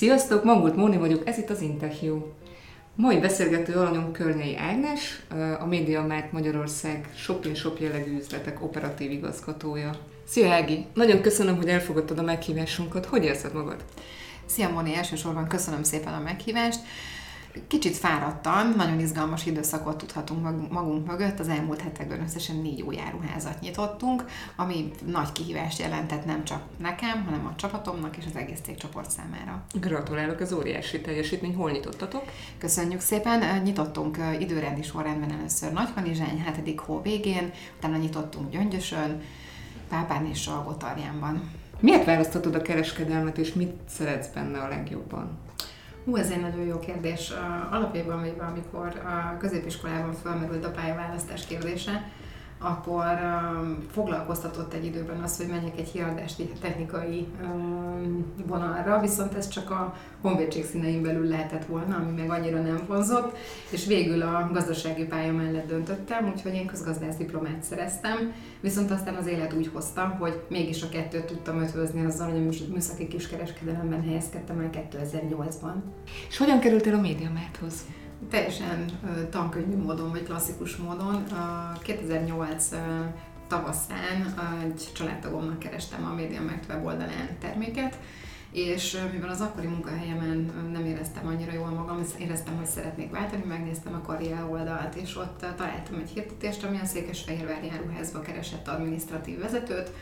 Sziasztok, Mangult Móni vagyok, ez itt az Interview. Mai beszélgető alanyom Környei Ágnes, a MediaMart Magyarország shopping shop jellegű üzletek operatív igazgatója. Szia Ági, nagyon köszönöm, hogy elfogadtad a meghívásunkat. Hogy érzed magad? Szia Moni, elsősorban köszönöm szépen a meghívást. Kicsit fáradtam, nagyon izgalmas időszakot tudhatunk magunk mögött. Az elmúlt hetekben összesen négy új áruházat nyitottunk, ami nagy kihívást jelentett nem csak nekem, hanem a csapatomnak és az egész cégcsoport számára. Gratulálok, az óriási teljesítmény. Hol nyitottatok? Köszönjük szépen. Nyitottunk időrendi sorrendben először Nagykanizsány, 7. hó végén, utána nyitottunk Gyöngyösön, Pápán és Salgótarjánban. Miért választottad a kereskedelmet, és mit szeretsz benne a legjobban? Hú, ez egy nagyon jó kérdés. Alapjában amikor a középiskolában felmerült a pályaválasztás kérdése, akkor um, foglalkoztatott egy időben az, hogy menjek egy hiardási technikai um, vonalra, viszont ez csak a honvédség színein belül lehetett volna, ami meg annyira nem vonzott, és végül a gazdasági pálya mellett döntöttem, úgyhogy én közgazdász diplomát szereztem, viszont aztán az élet úgy hozta, hogy mégis a kettőt tudtam ötvözni azzal, hogy a műszaki kiskereskedelemben helyezkedtem el 2008-ban. És hogyan kerültél a médiamáthoz? Teljesen tankönyvű módon, vagy klasszikus módon. 2008 tavaszán egy családtagomnak kerestem a MediaMarkt weboldalán terméket, és mivel az akkori munkahelyemen nem éreztem annyira jól magam, éreztem, hogy szeretnék váltani, megnéztem a karrier oldalt, és ott találtam egy hirdetést, ami a Székesfehérvári áruházba keresett adminisztratív vezetőt,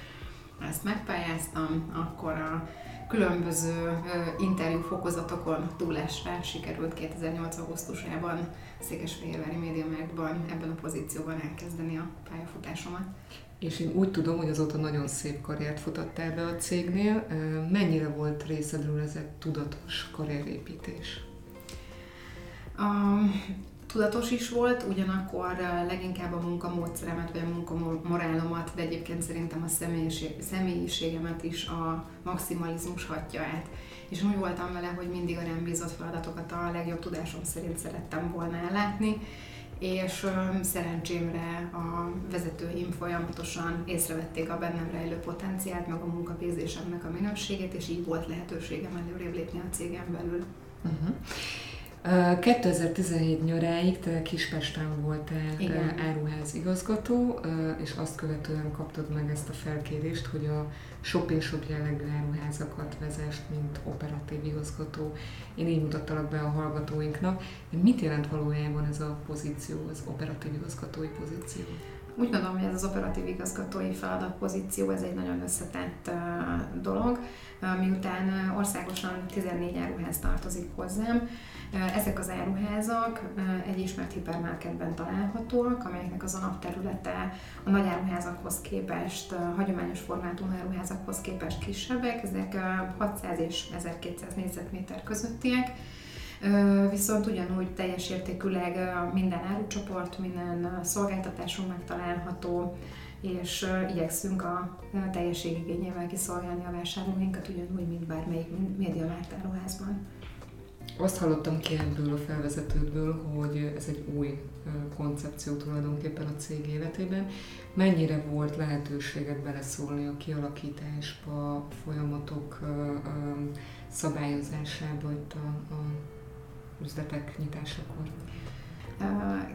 ezt megpályáztam, akkor a különböző interjú fokozatokon túlesve sikerült 2008. augusztusában Székesfehérvári Médiamarktban ebben a pozícióban elkezdeni a pályafutásomat. És én úgy tudom, hogy azóta nagyon szép karriert futottál be a cégnél. Mennyire volt részedről ez egy tudatos karrierépítés? Um, tudatos is volt, ugyanakkor leginkább a munkamódszeremet vagy a munkamorálomat, de egyébként szerintem a személyiség, személyiségemet is a maximalizmus hatja át. És úgy voltam vele, hogy mindig a nem bízott feladatokat a legjobb tudásom szerint szerettem volna ellátni, és szerencsémre a vezetőim folyamatosan észrevették a bennem rejlő potenciált, meg a munkavégzésemnek a minőségét, és így volt lehetőségem előrébb lépni a cégem belül. Uh-huh. 2017 nyaráig te Kispesten voltál Igen. áruház igazgató, és azt követően kaptad meg ezt a felkérést, hogy a shopping shop jellegű áruházakat vezest, mint operatív igazgató. Én így mutattalak be a hallgatóinknak. Mit jelent valójában ez a pozíció, az operatív igazgatói pozíció? Úgy gondolom, hogy ez az operatív igazgatói feladat pozíció, ez egy nagyon összetett dolog. Miután országosan 14 áruház tartozik hozzám, ezek az áruházak egy ismert hipermarketben találhatóak, amelyeknek az alapterülete a nagy áruházakhoz képest, hagyományos formátum áruházakhoz képest kisebbek, ezek 600 és 1200 négyzetméter közöttiek, Viszont ugyanúgy teljes értékűleg minden árucsoport, minden szolgáltatásunk megtalálható, és igyekszünk a teljességigényével kiszolgálni a vásárlóinkat, ugyanúgy, mint bármelyik médiamárt áruházban. Azt hallottam ki ebből a felvezetőből, hogy ez egy új koncepció tulajdonképpen a cég életében. Mennyire volt lehetőséget beleszólni a kialakításba, a folyamatok szabályozásába itt a, a üzletek nyitásakor?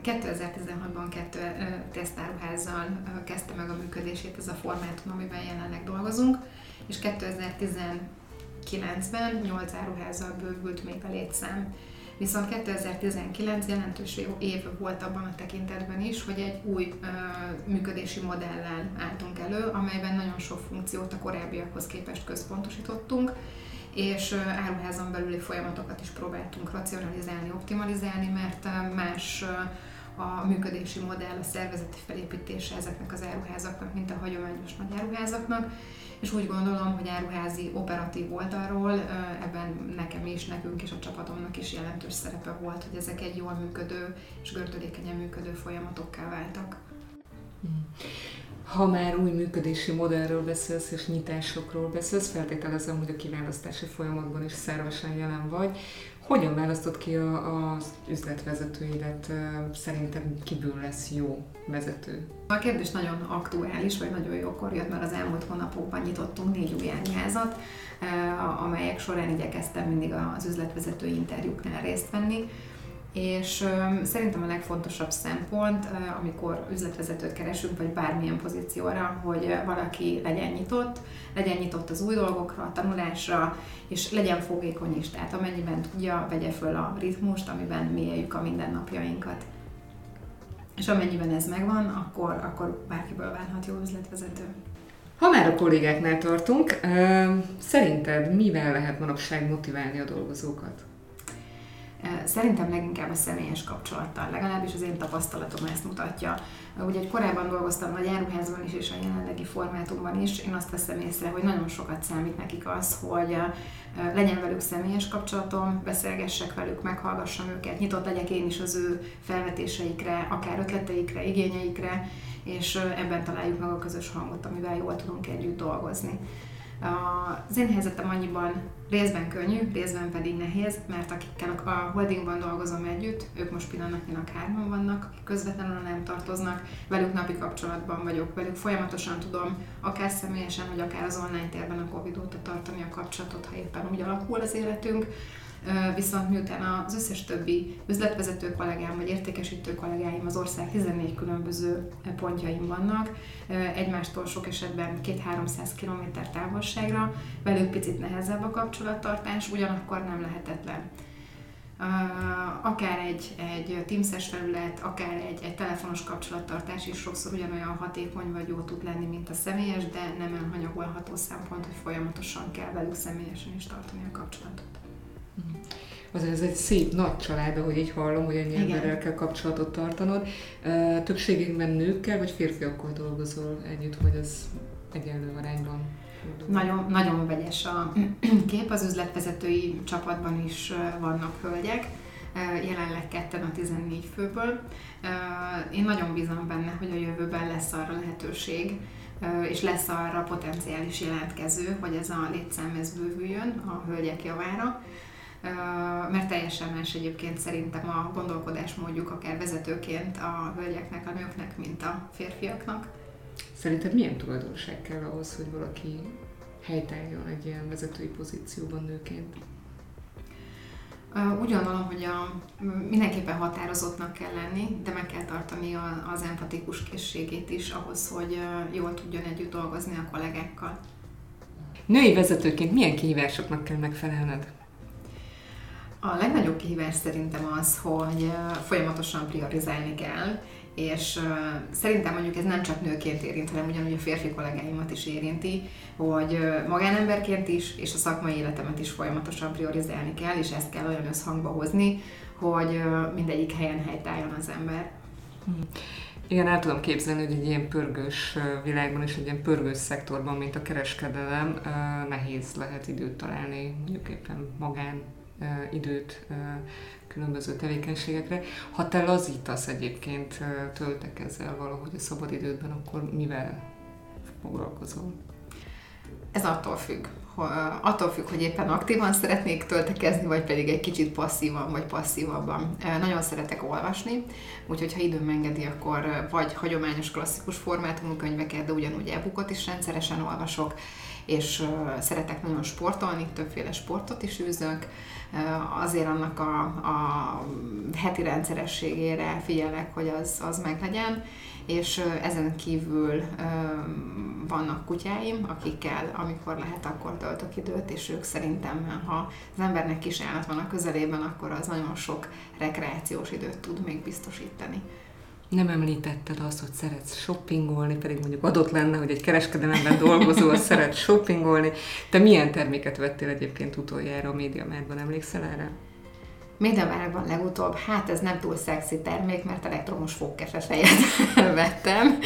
2016-ban kettő tesztáruházzal kezdte meg a működését ez a formátum, amiben jelenleg dolgozunk, és 2010 2009-ben 8 áruházzal bővült még a létszám. Viszont 2019 jelentős év volt abban a tekintetben is, hogy egy új ö, működési modellel álltunk elő, amelyben nagyon sok funkciót a korábbiakhoz képest központosítottunk, és áruházon belüli folyamatokat is próbáltunk racionalizálni, optimalizálni, mert más a működési modell, a szervezeti felépítése ezeknek az áruházaknak, mint a hagyományos nagy áruházaknak, és úgy gondolom, hogy áruházi operatív oldalról ebben nekem is, nekünk és a csapatomnak is jelentős szerepe volt, hogy ezek egy jól működő és gördülékenyen működő folyamatokká váltak. Ha már új működési modellről beszélsz és nyitásokról beszélsz, feltételezem, hogy a kiválasztási folyamatban is szervesen jelen vagy. Hogyan választott ki az üzletvezetőidet? Szerintem kiből lesz jó vezető? A kérdés nagyon aktuális, vagy nagyon jókor jött, mert az elmúlt hónapokban nyitottunk négy új jármiházat, amelyek során igyekeztem mindig az üzletvezető interjúknál részt venni és szerintem a legfontosabb szempont, amikor üzletvezetőt keresünk, vagy bármilyen pozícióra, hogy valaki legyen nyitott, legyen nyitott az új dolgokra, a tanulásra, és legyen fogékony is, tehát amennyiben tudja, vegye föl a ritmust, amiben mi éljük a mindennapjainkat. És amennyiben ez megvan, akkor, akkor bárkiből válhat jó üzletvezető. Ha már a kollégáknál tartunk, szerinted mivel lehet manapság motiválni a dolgozókat? Szerintem leginkább a személyes kapcsolattal, legalábbis az én tapasztalatom ezt mutatja. Ugye korábban dolgoztam a járuházban is, és a jelenlegi formátumban is, én azt veszem észre, hogy nagyon sokat számít nekik az, hogy legyen velük személyes kapcsolatom, beszélgessek velük, meghallgassam őket, nyitott legyek én is az ő felvetéseikre, akár ötleteikre, igényeikre, és ebben találjuk meg a közös hangot, amivel jól tudunk együtt dolgozni. Az én helyzetem annyiban részben könnyű, részben pedig nehéz, mert akikkel a holdingban dolgozom együtt, ők most pillanatnyilag hárman vannak, közvetlenül nem tartoznak, velük napi kapcsolatban vagyok, velük folyamatosan tudom, akár személyesen, vagy akár az online térben a Covid óta tartani a kapcsolatot, ha éppen úgy alakul az életünk viszont miután az összes többi üzletvezető kollégám vagy értékesítő kollégáim az ország 14 különböző pontjain vannak, egymástól sok esetben 2-300 km távolságra, velük picit nehezebb a kapcsolattartás, ugyanakkor nem lehetetlen. Akár egy, egy Teams-es felület, akár egy, egy telefonos kapcsolattartás is sokszor ugyanolyan hatékony vagy jó tud lenni, mint a személyes, de nem elhanyagolható szempont, hogy folyamatosan kell velük személyesen is tartani a kapcsolatot. Azért ez egy szép nagy család, ahogy így hallom, hogy ennyi emberrel kell kapcsolatot tartanod. Többségében nőkkel vagy férfiakkal dolgozol együtt, hogy ez egyenlő arányban? Nagyon, nagyon vegyes a kép, az üzletvezetői csapatban is vannak hölgyek, jelenleg ketten a 14 főből. Én nagyon bízom benne, hogy a jövőben lesz arra lehetőség, és lesz arra potenciális jelentkező, hogy ez a létszám ez bővüljön a hölgyek javára mert teljesen más egyébként szerintem a gondolkodásmódjuk akár vezetőként a hölgyeknek, a nőknek, mint a férfiaknak. Szerinted milyen tulajdonság kell ahhoz, hogy valaki helytálljon egy ilyen vezetői pozícióban nőként? Úgy gondolom, hogy a, mindenképpen határozottnak kell lenni, de meg kell tartani a, az empatikus készségét is ahhoz, hogy jól tudjon együtt dolgozni a kollégákkal. Női vezetőként milyen kihívásoknak kell megfelelned? A legnagyobb kihívás szerintem az, hogy folyamatosan priorizálni kell, és szerintem mondjuk ez nem csak nőként érint, hanem ugyanúgy a férfi kollégáimat is érinti, hogy magánemberként is, és a szakmai életemet is folyamatosan priorizálni kell, és ezt kell olyan összhangba hozni, hogy mindegyik helyen helytálljon az ember. Hmm. Igen, el tudom képzelni, hogy egy ilyen pörgős világban és egy ilyen pörgős szektorban, mint a kereskedelem, nehéz lehet időt találni, mondjuk éppen magán időt különböző tevékenységekre. Ha te lazítasz egyébként, töltek ezzel valahogy a szabadidődben, akkor mivel foglalkozol? Ez attól függ. Attól függ, hogy éppen aktívan szeretnék töltekezni, vagy pedig egy kicsit passzívan, vagy passzívabban. Nagyon szeretek olvasni, úgyhogy ha időm engedi, akkor vagy hagyományos klasszikus formátumú könyveket, de ugyanúgy e is rendszeresen olvasok, és szeretek nagyon sportolni, többféle sportot is űzök, azért annak a, a heti rendszerességére figyelek, hogy az, az meglegyen, és ezen kívül vannak kutyáim, akikkel amikor lehet, akkor töltök időt, és ők szerintem, ha az embernek kis állat van a közelében, akkor az nagyon sok rekreációs időt tud még biztosítani nem említetted azt, hogy szeretsz shoppingolni, pedig mondjuk adott lenne, hogy egy kereskedelemben dolgozó, szeret shoppingolni. Te milyen terméket vettél egyébként utoljára a médiamárban, emlékszel erre? Médiavárakban legutóbb, hát ez nem túl szexi termék, mert elektromos fogkefefejet vettem,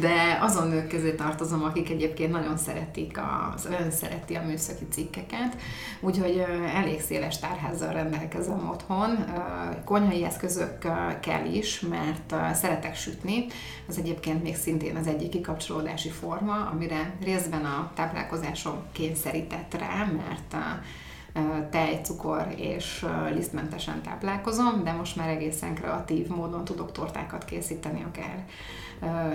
de azon nők közé tartozom, akik egyébként nagyon szeretik, az ön szereti a műszaki cikkeket, úgyhogy elég széles tárházzal rendelkezem otthon, konyhai eszközökkel is, mert szeretek sütni, az egyébként még szintén az egyik kikapcsolódási forma, amire részben a táplálkozásom kényszerített rá, mert tej, cukor és lisztmentesen táplálkozom, de most már egészen kreatív módon tudok tortákat készíteni, akár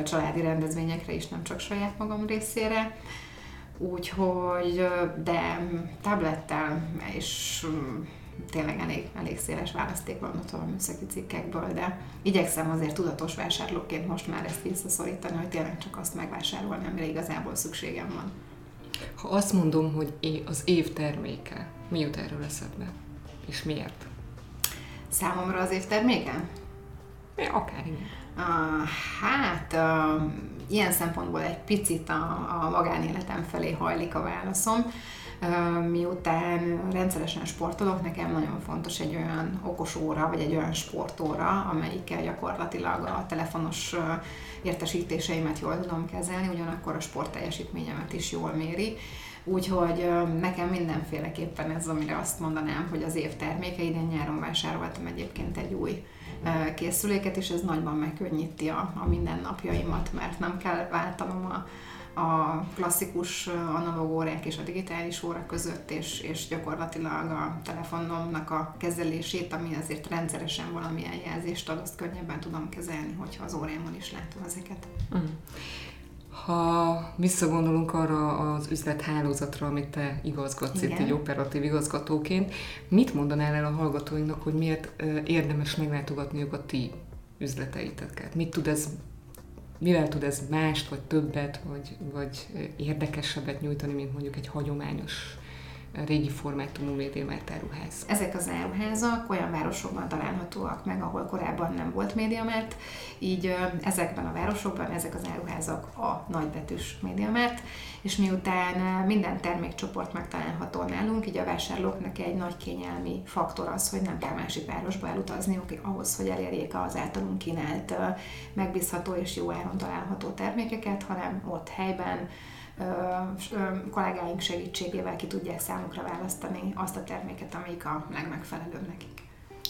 családi rendezvényekre is, nem csak saját magam részére. Úgyhogy, de tablettel és tényleg elég, elég széles választék van ott a műszaki cikkekből, de igyekszem azért tudatos vásárlóként most már ezt visszaszorítani, hogy tényleg csak azt megvásárolni, amire igazából szükségem van. Ha azt mondom, hogy az év terméke, mi jut erről eszedbe? És miért? Számomra az év terméke? Ja, akár igen. Uh, hát, uh, ilyen szempontból egy picit a, a magánéletem felé hajlik a válaszom. Uh, miután rendszeresen sportolok, nekem nagyon fontos egy olyan okos óra, vagy egy olyan sportóra, amelyikkel gyakorlatilag a telefonos értesítéseimet jól tudom kezelni, ugyanakkor a sportteljesítményemet is jól méri. Úgyhogy nekem mindenféleképpen ez, amire azt mondanám, hogy az év terméke, idén nyáron vásároltam egyébként egy új készüléket, és ez nagyban megkönnyíti a, a mindennapjaimat, mert nem kell váltanom a, a klasszikus analóg órák és a digitális óra között, és, és gyakorlatilag a telefonomnak a kezelését, ami azért rendszeresen valamilyen jelzést ad, azt könnyebben tudom kezelni, hogyha az órámon is látom ezeket. Uh-huh. Ha visszagondolunk arra az üzlethálózatra, amit te igazgatsz itt egy operatív igazgatóként, mit mondanál el a hallgatóinknak, hogy miért érdemes meglátogatniuk a ti üzleteiteket? Mit tud ez, mivel tud ez mást, vagy többet, vagy, vagy érdekesebbet nyújtani, mint mondjuk egy hagyományos régi formátumú médiamárt áruház. Ezek az áruházak olyan városokban találhatóak meg, ahol korábban nem volt médiamárt, így ezekben a városokban ezek az áruházak a nagybetűs médiamárt, és miután minden termékcsoport megtalálható nálunk, így a vásárlóknak egy nagy kényelmi faktor az, hogy nem kell másik városba elutazniuk ahhoz, hogy elérjék az általunk kínált megbízható és jó áron található termékeket, hanem ott helyben kollégáink segítségével ki tudják számukra választani azt a terméket, amelyik a legmegfelelőbb nekik.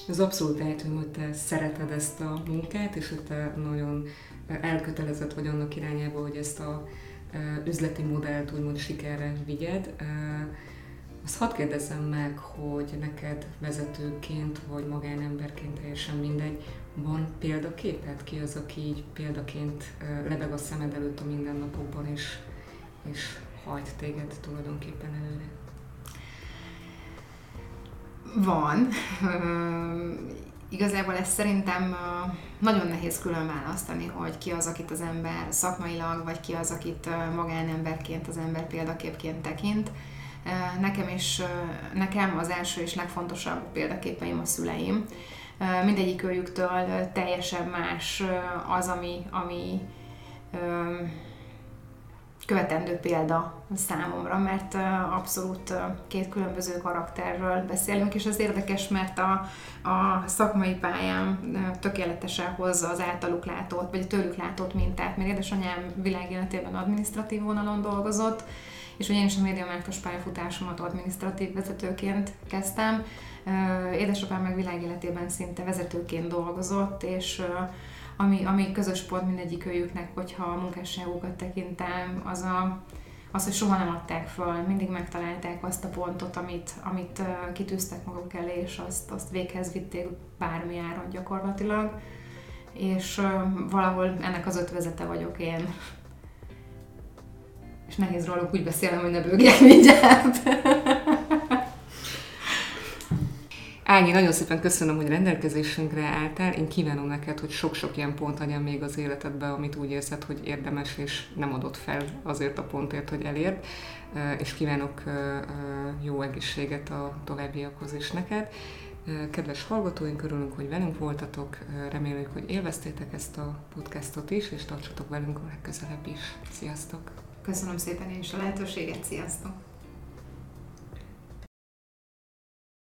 Ez abszolút eltűnő, hogy te szereted ezt a munkát, és hogy te nagyon elkötelezett vagy annak irányába, hogy ezt a üzleti modellt úgymond sikerre vigyed. Azt hadd kérdezzem meg, hogy neked vezetőként vagy magánemberként teljesen mindegy, van példaképet? Ki az, aki így példaként lebeg a szemed előtt a mindennapokban, és és hajt téged tulajdonképpen előre? Van. Igazából ez szerintem nagyon nehéz külön választani, hogy ki az, akit az ember szakmailag, vagy ki az, akit magánemberként az ember példaképként tekint. Nekem is, nekem az első és legfontosabb példaképeim a szüleim. Mindegyik őjüktől teljesen más az, ami, ami követendő példa számomra, mert abszolút két különböző karakterről beszélünk, és ez érdekes, mert a, a szakmai pályám tökéletesen hozza az általuk látott, vagy tőlük látott mintát, mert édesanyám világéletében adminisztratív vonalon dolgozott, és ugye én is a médiamártos pályafutásomat adminisztratív vezetőként kezdtem. Édesapám meg világéletében szinte vezetőként dolgozott, és ami, ami közös pont mindegyik őjüknek, hogyha a munkásságukat tekintem, az a, az, hogy soha nem adták föl, mindig megtalálták azt a pontot, amit, amit kitűztek maguk elé, és azt, azt véghez vitték bármi áron gyakorlatilag. És valahol ennek az ötvezete vagyok én. És nehéz róluk úgy beszélnem, hogy ne bőgjek mindjárt. Ági, nagyon szépen köszönöm, hogy rendelkezésünkre álltál. Én kívánom neked, hogy sok-sok ilyen pont legyen még az életedbe, amit úgy érzed, hogy érdemes, és nem adott fel azért a pontért, hogy elérd. És kívánok jó egészséget a továbbiakhoz is neked. Kedves hallgatóink, örülünk, hogy velünk voltatok. Reméljük, hogy élveztétek ezt a podcastot is, és tartsatok velünk a legközelebb is. Sziasztok! Köszönöm szépen én is a lehetőséget, sziasztok!